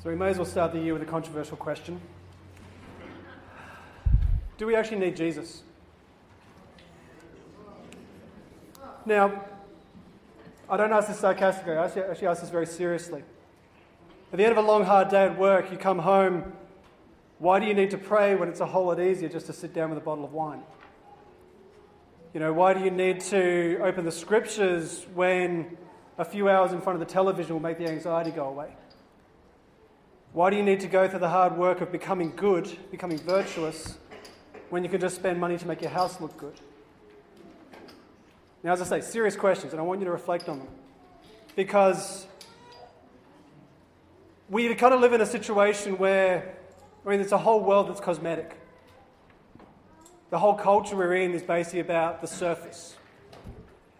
So we may as well start the year with a controversial question. Do we actually need Jesus? Now, I don't ask this sarcastically, I actually, ask this very seriously. At the end of a long, hard day at work, you come home. Why do you need to pray when it's a whole lot easier just to sit down with a bottle of wine? You know, why do you need to open the scriptures when a few hours in front of the television will make the anxiety go away? Why do you need to go through the hard work of becoming good, becoming virtuous, when you can just spend money to make your house look good? Now, as I say, serious questions, and I want you to reflect on them. Because we kind of live in a situation where, I mean, it's a whole world that's cosmetic. The whole culture we're in is basically about the surface.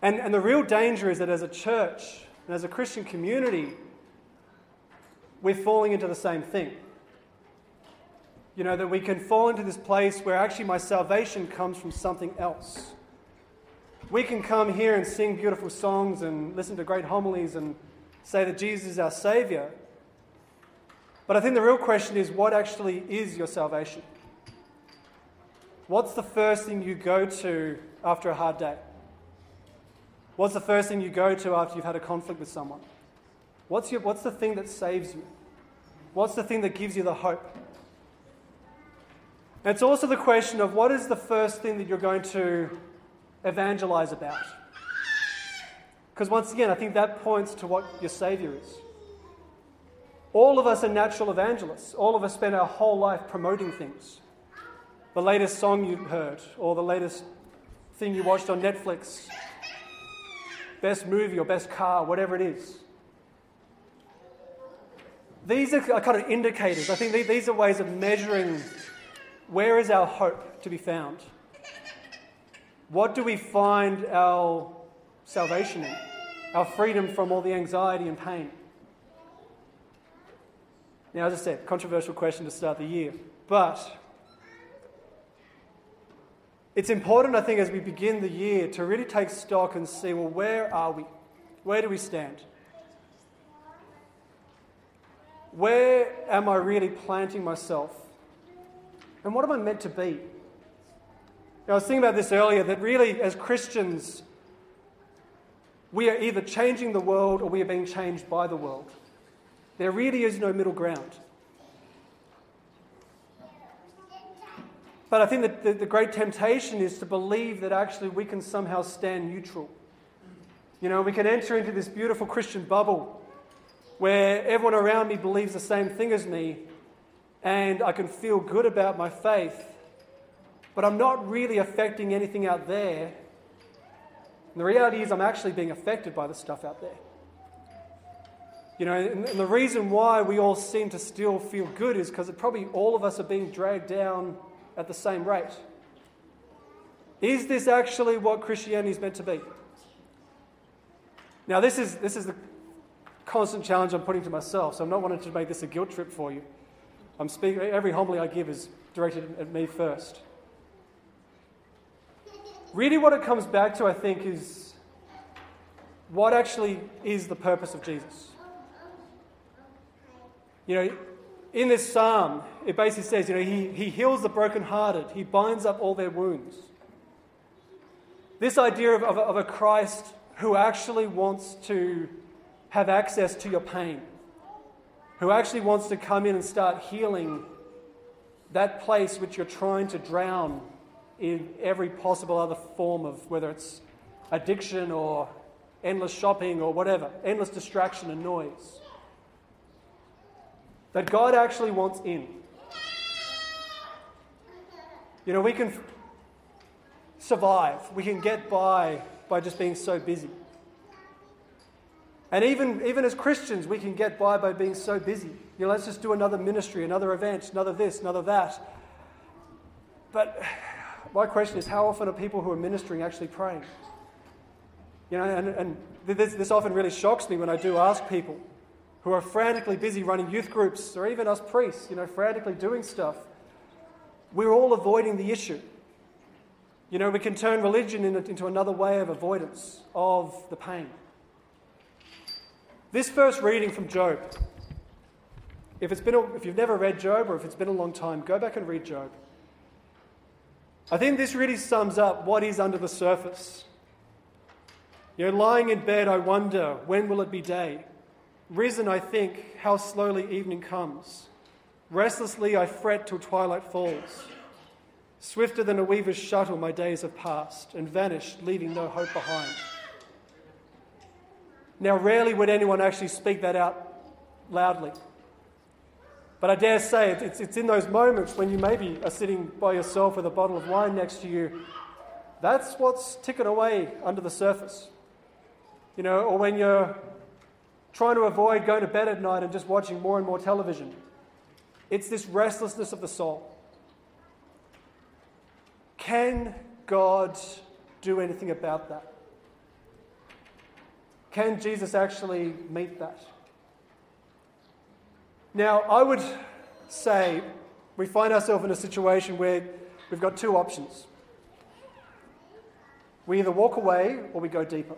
And, and the real danger is that as a church and as a Christian community, we're falling into the same thing. You know, that we can fall into this place where actually my salvation comes from something else. We can come here and sing beautiful songs and listen to great homilies and say that Jesus is our Savior. But I think the real question is what actually is your salvation? What's the first thing you go to after a hard day? What's the first thing you go to after you've had a conflict with someone? What's, your, what's the thing that saves you? What's the thing that gives you the hope? And it's also the question of what is the first thing that you're going to evangelize about? Because once again, I think that points to what your Savior is. All of us are natural evangelists. All of us spend our whole life promoting things. The latest song you heard, or the latest thing you watched on Netflix, best movie or best car, whatever it is. These are kind of indicators. I think these are ways of measuring where is our hope to be found. What do we find our salvation in? Our freedom from all the anxiety and pain. Now, as I said, controversial question to start the year. But it's important, I think, as we begin the year to really take stock and see well, where are we? Where do we stand? Where am I really planting myself? And what am I meant to be? I was thinking about this earlier that really, as Christians, we are either changing the world or we are being changed by the world. There really is no middle ground. But I think that the, the, great temptation is to believe that actually we can somehow stand neutral. You know, we can enter into this beautiful Christian bubble where everyone around me believes the same thing as me, and I can feel good about my faith, but I'm not really affecting anything out there. And the reality is, I'm actually being affected by the stuff out there. You know, and, and the reason why we all seem to still feel good is because probably all of us are being dragged down at the same rate. Is this actually what Christianity is meant to be? Now, this is, this is the constant challenge I'm putting to myself, so I'm not wanting to make this a guilt trip for you. I'm speaking, every homily I give is directed at me first. Really, what it comes back to, I think, is what actually is the purpose of Jesus. You know, in this psalm, it basically says, you know, he, he heals the brokenhearted, he binds up all their wounds. This idea of, of, of a Christ who actually wants to have access to your pain, who actually wants to come in and start healing that place which you're trying to drown in every possible other form of whether it's addiction or endless shopping or whatever, endless distraction and noise that God actually wants in. You know, we can survive, we can get by by just being so busy. And even, even as Christians, we can get by by being so busy. You know, let's just do another ministry, another event, another this, another that. But my question is how often are people who are ministering actually praying? You know, and, and this, this often really shocks me when I do ask people who are frantically busy running youth groups, or even us priests, you know, frantically doing stuff, we're all avoiding the issue. You know, we can turn religion into another way of avoidance of the pain. This first reading from Job If, it's been a, if you've never read Job or if it's been a long time, go back and read Job. I think this really sums up what is under the surface. You know, lying in bed, I wonder, when will it be day? Risen, I think, how slowly evening comes. Restlessly, I fret till twilight falls. Swifter than a weaver's shuttle, my days have passed and vanished, leaving no hope behind. Now, rarely would anyone actually speak that out loudly. But I dare say it's, it's in those moments when you maybe are sitting by yourself with a bottle of wine next to you. That's what's ticking away under the surface. You know, or when you're trying to avoid going to bed at night and just watching more and more television. It's this restlessness of the soul. Can God do anything about that? Can Jesus actually meet that? Now, I would say we find ourselves in a situation where we've got two options. We either walk away or we go deeper.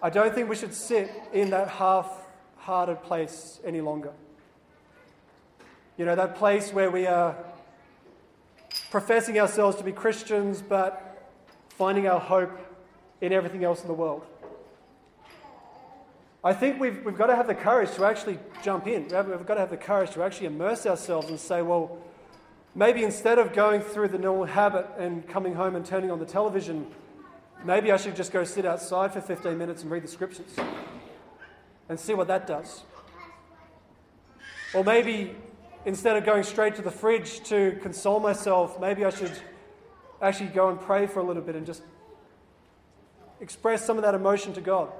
I don't think we should sit in that half hearted place any longer. You know, that place where we are professing ourselves to be Christians but finding our hope in everything else in the world. I think we've, we've got to have the courage to actually jump in. We've got to have the courage to actually immerse ourselves and say, well, maybe instead of going through the normal habit and coming home and turning on the television, maybe I should just go sit outside for 15 minutes and read the scriptures and see what that does. Or maybe instead of going straight to the fridge to console myself, maybe I should actually go and pray for a little bit and just express some of that emotion to God.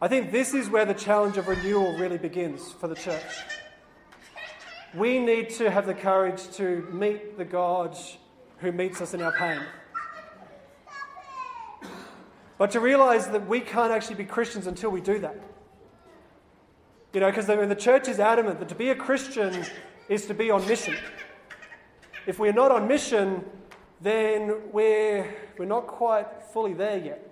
I think this is where the challenge of renewal really begins for the church. We need to have the courage to meet the God who meets us in our pain. But to realize that we can't actually be Christians until we do that. You know, because the, the church is adamant that to be a Christian is to be on mission. If we're not on mission, then we're, we're not quite fully there yet.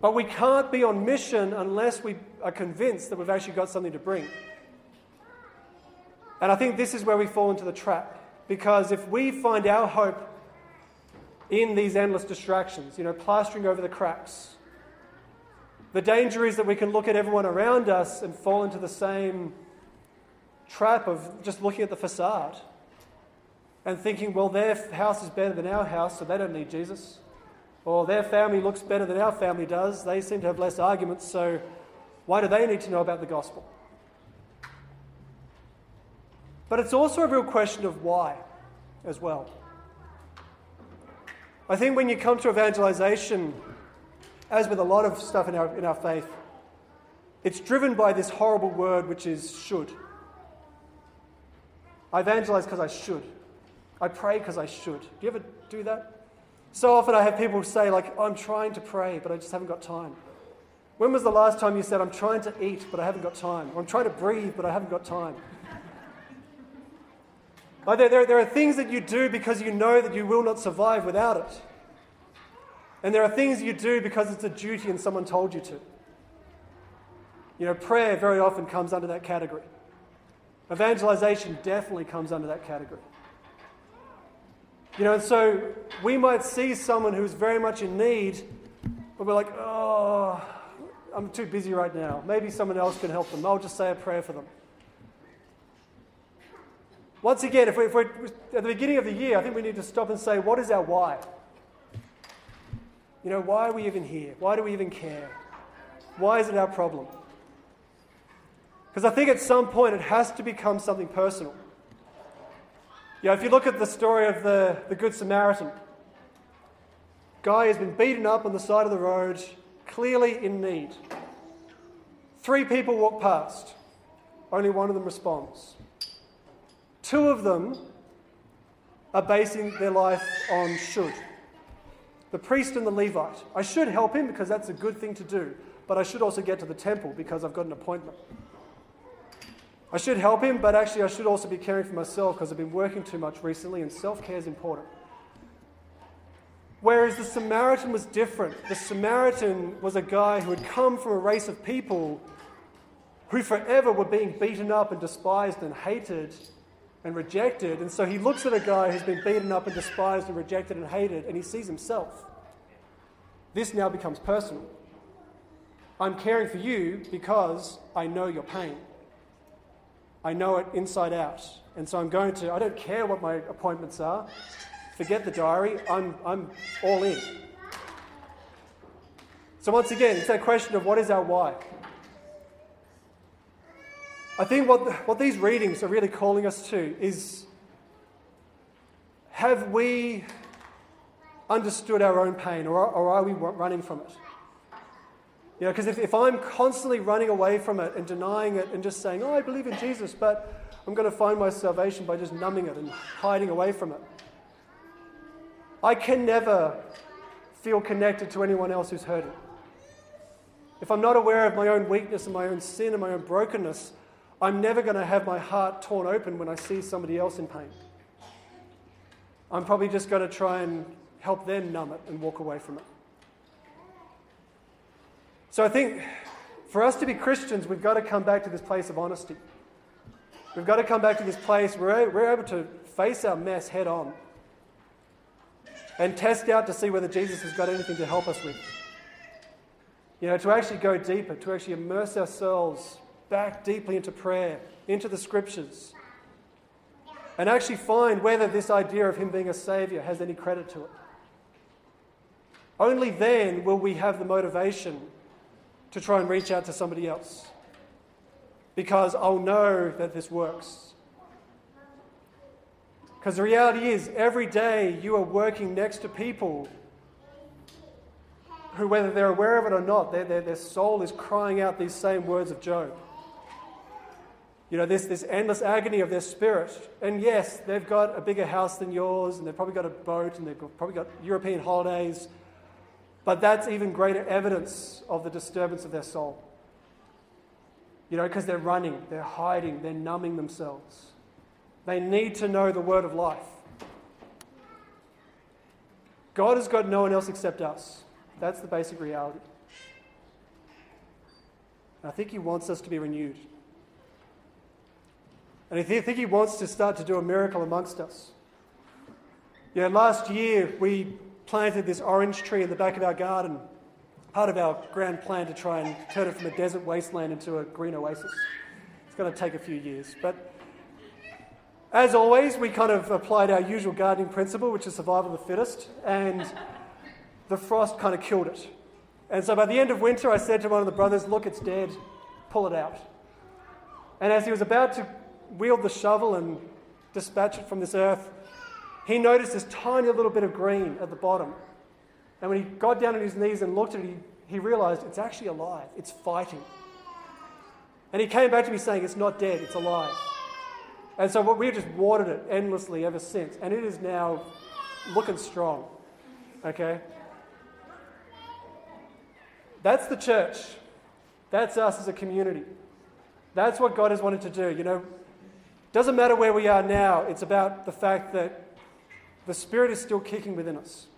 But we can't be on mission unless we are convinced that we've actually got something to bring. And I think this is where we fall into the trap. Because if we find our hope in these endless distractions, you know, plastering over the cracks, the danger is that we can look at everyone around us and fall into the same trap of just looking at the facade and thinking, well, their house is better than our house, so they don't need Jesus. Or their family looks better than our family does. They seem to have less arguments, so why do they need to know about the gospel? But it's also a real question of why as well. I think when you come to evangelization, as with a lot of stuff in our, in our faith, it's driven by this horrible word which is should. I evangelize because I should. I pray because I should. Do you ever do that? So often I have people say, like, I'm trying to pray, but I just haven't got time. When was the last time you said, I'm trying to eat, but I haven't got time? Or I'm trying to breathe, but I haven't got time? There, there, there are things that you do because you know that you will not survive without it. And there are things you do because it's a duty and someone told you to. You know, prayer very often comes under that category. Evangelization definitely comes under that category. You know, and so we might see someone who's very much in need, but we're like, oh, I'm too busy right now. Maybe someone else can help them. I'll just say a prayer for them. Once again, if, we, if we're at the beginning of the year, I think we need to stop and say, what is our why? You know, why are we even here? Why do we even care? Why is it our problem? Because I think at some point it has to become something personal. Yeah, if you look at the story of the, the Good Samaritan, guy has been beaten up on the side of the road, clearly in need. Three people walk past, only one of them responds. Two of them are basing their life on should. The priest and the Levite. I should help him because that's a good thing to do, but I should also get to the temple because I've got an appointment. I should help him, but actually, I should also be caring for myself because I've been working too much recently and self care is important. Whereas the Samaritan was different. The Samaritan was a guy who had come from a race of people who forever were being beaten up and despised and hated and rejected. And so he looks at a guy who's been beaten up and despised and rejected and hated, and he sees himself. This now becomes personal. I'm caring for you because I know your pain. I know it inside out. And so I'm going to, I don't care what my appointments are. Forget the diary. I'm, I'm all in. So, once again, it's that question of what is our why? I think what, what these readings are really calling us to is have we understood our own pain or, or are we running from it? You know, because if, if I'm constantly running away from it and denying it and just saying, oh, I believe in Jesus, but I'm going to find my salvation by just numbing it and hiding away from it, I can never feel connected to anyone else who's hurting. If I'm not aware of my own weakness and my own sin and my own brokenness, I'm never going to have my heart torn open when I see somebody else in pain. I'm probably just going to try and help them numb it and walk away from it. So I think for us to be Christians, we've got to come back to this place of honesty. We've got to come back to this place where we're able to face our mess head on and test out to see whether Jesus has got anything to help us with. You know, to actually go deeper, to actually immerse ourselves back deeply into prayer, into the scriptures, and actually find whether this idea of Him being a Savior has any credit to it. Only then will we have the motivation to try and reach out to somebody else because I'll know that this works. Because the reality is, every day you are working next to people who, whether they're aware of it or not, their, their, their soul is crying out these same words of Job. You know, this, this endless agony of their spirit. And yes, they've got a bigger house than yours, and they've probably got a boat, and they've probably got European holidays. But that's even greater evidence of the disturbance of their soul. You know, because they're running, they're hiding, they're numbing themselves. They need to know the word of life. God has got no one else except us. That's the basic reality. I think He wants us to be renewed. And I think He wants to start to do a miracle amongst us. Know, last year we planted this orange tree in the back of our garden, part of our grand plan to try and turn it from a desert wasteland into a green oasis. It's going to take a few years. But as always, we kind of applied our usual gardening principle, which is survival of the fittest, and the frost kind of killed it. And so by the end of winter, I said to one of the brothers, Look, it's dead, pull it out. And as he was about to wield the shovel and dispatch it from this earth, he noticed this tiny little bit of green at the bottom. And when he got down on his knees and looked at it, he, he realized it's actually alive, it's fighting. And he came back to me saying, It's not dead, it's alive. And so we've just watered it endlessly ever since. And it is now looking strong. Okay? That's the church. That's us as a community. That's what God has wanted to do. You know, doesn't matter where we are now, it's about the fact that the Spirit is still kicking within us.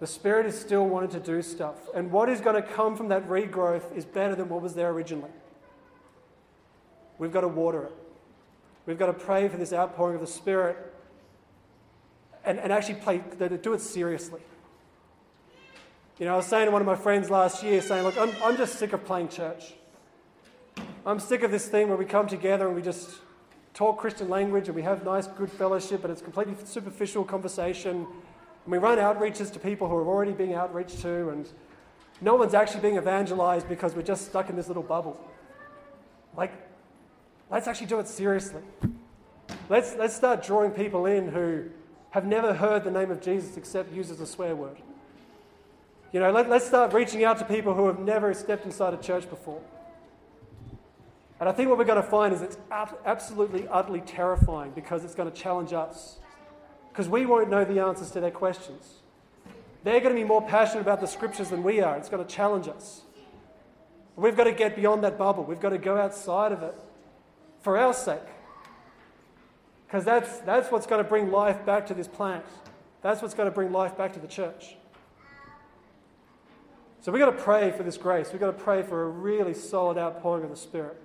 The Spirit is still wanting to do stuff. And what is going to come from that regrowth is better than what was there originally. We've got to water it. We've got to pray for this outpouring of the Spirit and, and actually play, do it seriously. You know, I was saying to one of my friends last year, saying, Look, I'm, I'm just sick of playing church. I'm sick of this thing where we come together and we just talk Christian language and we have nice, good fellowship, but it's completely superficial conversation. And we run outreaches to people who are already being outreached to, and no one's actually being evangelized because we're just stuck in this little bubble. Like, let's actually do it seriously. Let's, let's start drawing people in who have never heard the name of Jesus except used as a swear word. You know, let, let's start reaching out to people who have never stepped inside a church before. And I think what we're going to find is it's absolutely, utterly terrifying because it's going to challenge us. Because we won't know the answers to their questions. They're going to be more passionate about the scriptures than we are. It's going to challenge us. We've got to get beyond that bubble. We've got to go outside of it for our sake. Because that's, that's what's going to bring life back to this plant. That's what's going to bring life back to the church. So we've got to pray for this grace. We've got to pray for a really solid outpouring of the Spirit.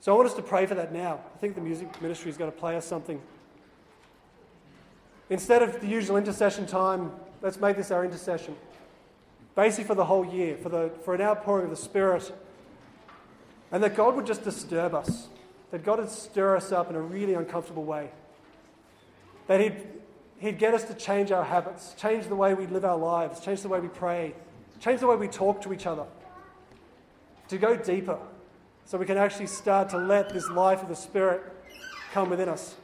So I want us to pray for that now. I think the music ministry is going to play us something. Instead of the usual intercession time, let's make this our intercession. Basically, for the whole year, for, the, for an outpouring of the Spirit. And that God would just disturb us, that God would stir us up in a really uncomfortable way. That He'd, he'd get us to change our habits, change the way we live our lives, change the way we pray, change the way we talk to each other, to go deeper, so we can actually start to let this life of the Spirit come within us.